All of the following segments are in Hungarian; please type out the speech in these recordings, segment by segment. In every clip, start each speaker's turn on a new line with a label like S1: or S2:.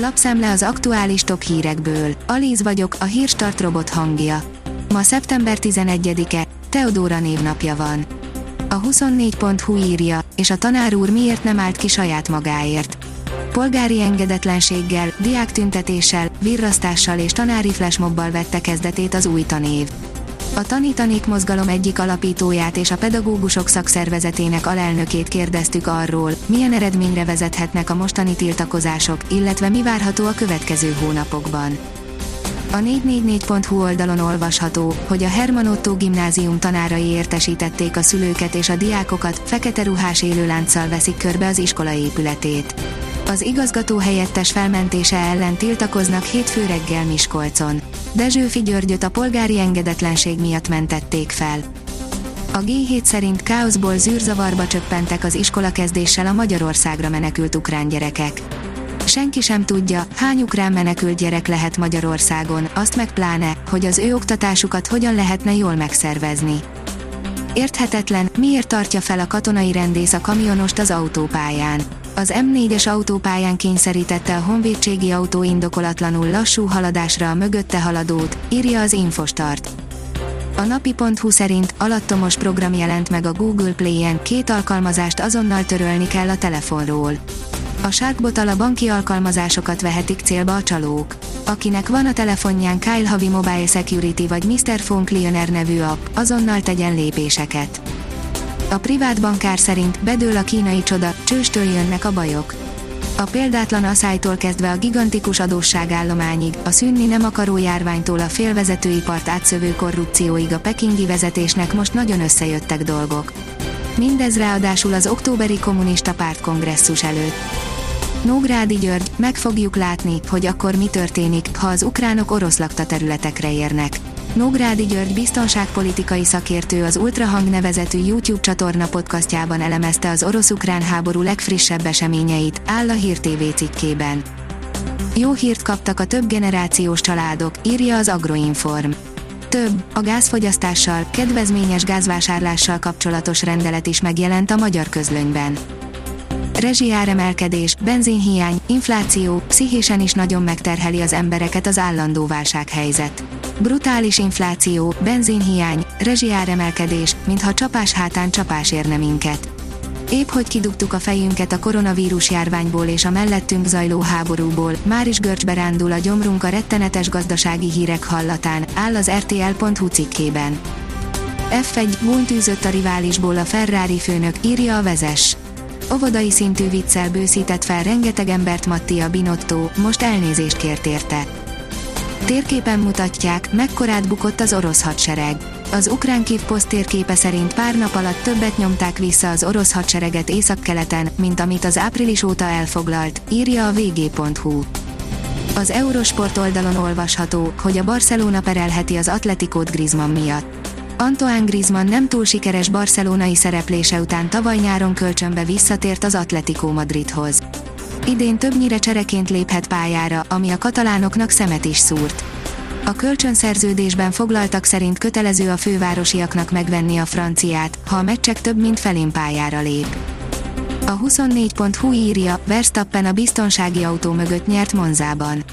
S1: Lapszemle az aktuális top hírekből. Alíz vagyok, a hírstart robot hangja. Ma szeptember 11-e, Teodóra névnapja van. A 24.hu írja, és a tanár úr miért nem állt ki saját magáért. Polgári engedetlenséggel, diáktüntetéssel, virrasztással és tanári flashmobbal vette kezdetét az új tanév. A Tanítanék mozgalom egyik alapítóját és a pedagógusok szakszervezetének alelnökét kérdeztük arról, milyen eredményre vezethetnek a mostani tiltakozások, illetve mi várható a következő hónapokban. A 444.hu oldalon olvasható, hogy a Herman Otto gimnázium tanárai értesítették a szülőket és a diákokat, fekete ruhás élőlánccal veszik körbe az iskola épületét. Az igazgató helyettes felmentése ellen tiltakoznak hétfő reggel Miskolcon. Dezsőfi Györgyöt a polgári engedetlenség miatt mentették fel. A G7 szerint káoszból zűrzavarba csöppentek az iskola kezdéssel a Magyarországra menekült ukrán gyerekek. Senki sem tudja, hány ukrán menekült gyerek lehet Magyarországon, azt meg pláne, hogy az ő oktatásukat hogyan lehetne jól megszervezni. Érthetetlen, miért tartja fel a katonai rendész a kamionost az autópályán az M4-es autópályán kényszerítette a honvédségi autó indokolatlanul lassú haladásra a mögötte haladót, írja az Infostart. A napi.hu szerint alattomos program jelent meg a Google Play-en, két alkalmazást azonnal törölni kell a telefonról. A Sharkbot a banki alkalmazásokat vehetik célba a csalók. Akinek van a telefonján Kyle Havi Mobile Security vagy Mr. Phone Cleaner nevű app, azonnal tegyen lépéseket. A privát bankár szerint bedől a kínai csoda, csőstől jönnek a bajok. A példátlan asszálytól kezdve a gigantikus adósságállományig, a szűnni nem akaró járványtól a félvezetőipart átszövő korrupcióig a pekingi vezetésnek most nagyon összejöttek dolgok. Mindez ráadásul az októberi kommunista pártkongresszus előtt. Nógrádi György, meg fogjuk látni, hogy akkor mi történik, ha az ukránok orosz lakta területekre érnek. Nógrádi György biztonságpolitikai szakértő az Ultrahang nevezetű YouTube csatorna podcastjában elemezte az orosz-ukrán háború legfrissebb eseményeit, áll a Hír TV cikkében. Jó hírt kaptak a több generációs családok, írja az Agroinform. Több, a gázfogyasztással, kedvezményes gázvásárlással kapcsolatos rendelet is megjelent a magyar közlönyben. Rezsiáremelkedés, benzinhiány, infláció, pszichésen is nagyon megterheli az embereket az állandó válsághelyzet. Brutális infláció, benzinhiány, rezsiáremelkedés, mintha csapás hátán csapás érne minket. Épp hogy kidugtuk a fejünket a koronavírus járványból és a mellettünk zajló háborúból, már is görcsbe rándul a gyomrunk a rettenetes gazdasági hírek hallatán, áll az RTL.hu cikkében. F1 gúnytűzött a riválisból a Ferrari főnök, írja a vezes. Ovodai szintű viccel bőszített fel rengeteg embert Mattia Binotto, most elnézést kért érte. Térképen mutatják, mekkorát bukott az orosz hadsereg. Az ukrán Kivpost térképe szerint pár nap alatt többet nyomták vissza az orosz hadsereget északkeleten, mint amit az április óta elfoglalt, írja a vg.hu. Az Eurosport oldalon olvasható, hogy a Barcelona perelheti az Atletikót Griezmann miatt. Antoine Griezmann nem túl sikeres barcelonai szereplése után tavaly nyáron kölcsönbe visszatért az Atletico Madridhoz. Idén többnyire csereként léphet pályára, ami a katalánoknak szemet is szúrt. A kölcsönszerződésben foglaltak szerint kötelező a fővárosiaknak megvenni a franciát, ha a meccsek több mint felén pályára lép. A 24.hu írja, Verstappen a biztonsági autó mögött nyert Monzában.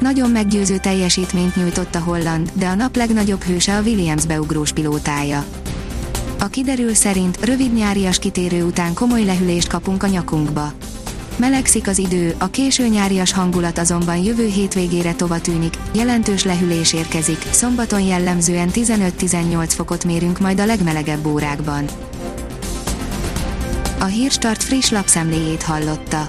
S1: Nagyon meggyőző teljesítményt nyújtott a holland, de a nap legnagyobb hőse a Williams beugrós pilótája. A kiderül szerint rövid nyárias kitérő után komoly lehűlést kapunk a nyakunkba. Melegszik az idő, a késő nyárias hangulat azonban jövő hétvégére tova tűnik, jelentős lehűlés érkezik, szombaton jellemzően 15-18 fokot mérünk majd a legmelegebb órákban. A Hírstart friss lapszemléjét hallotta.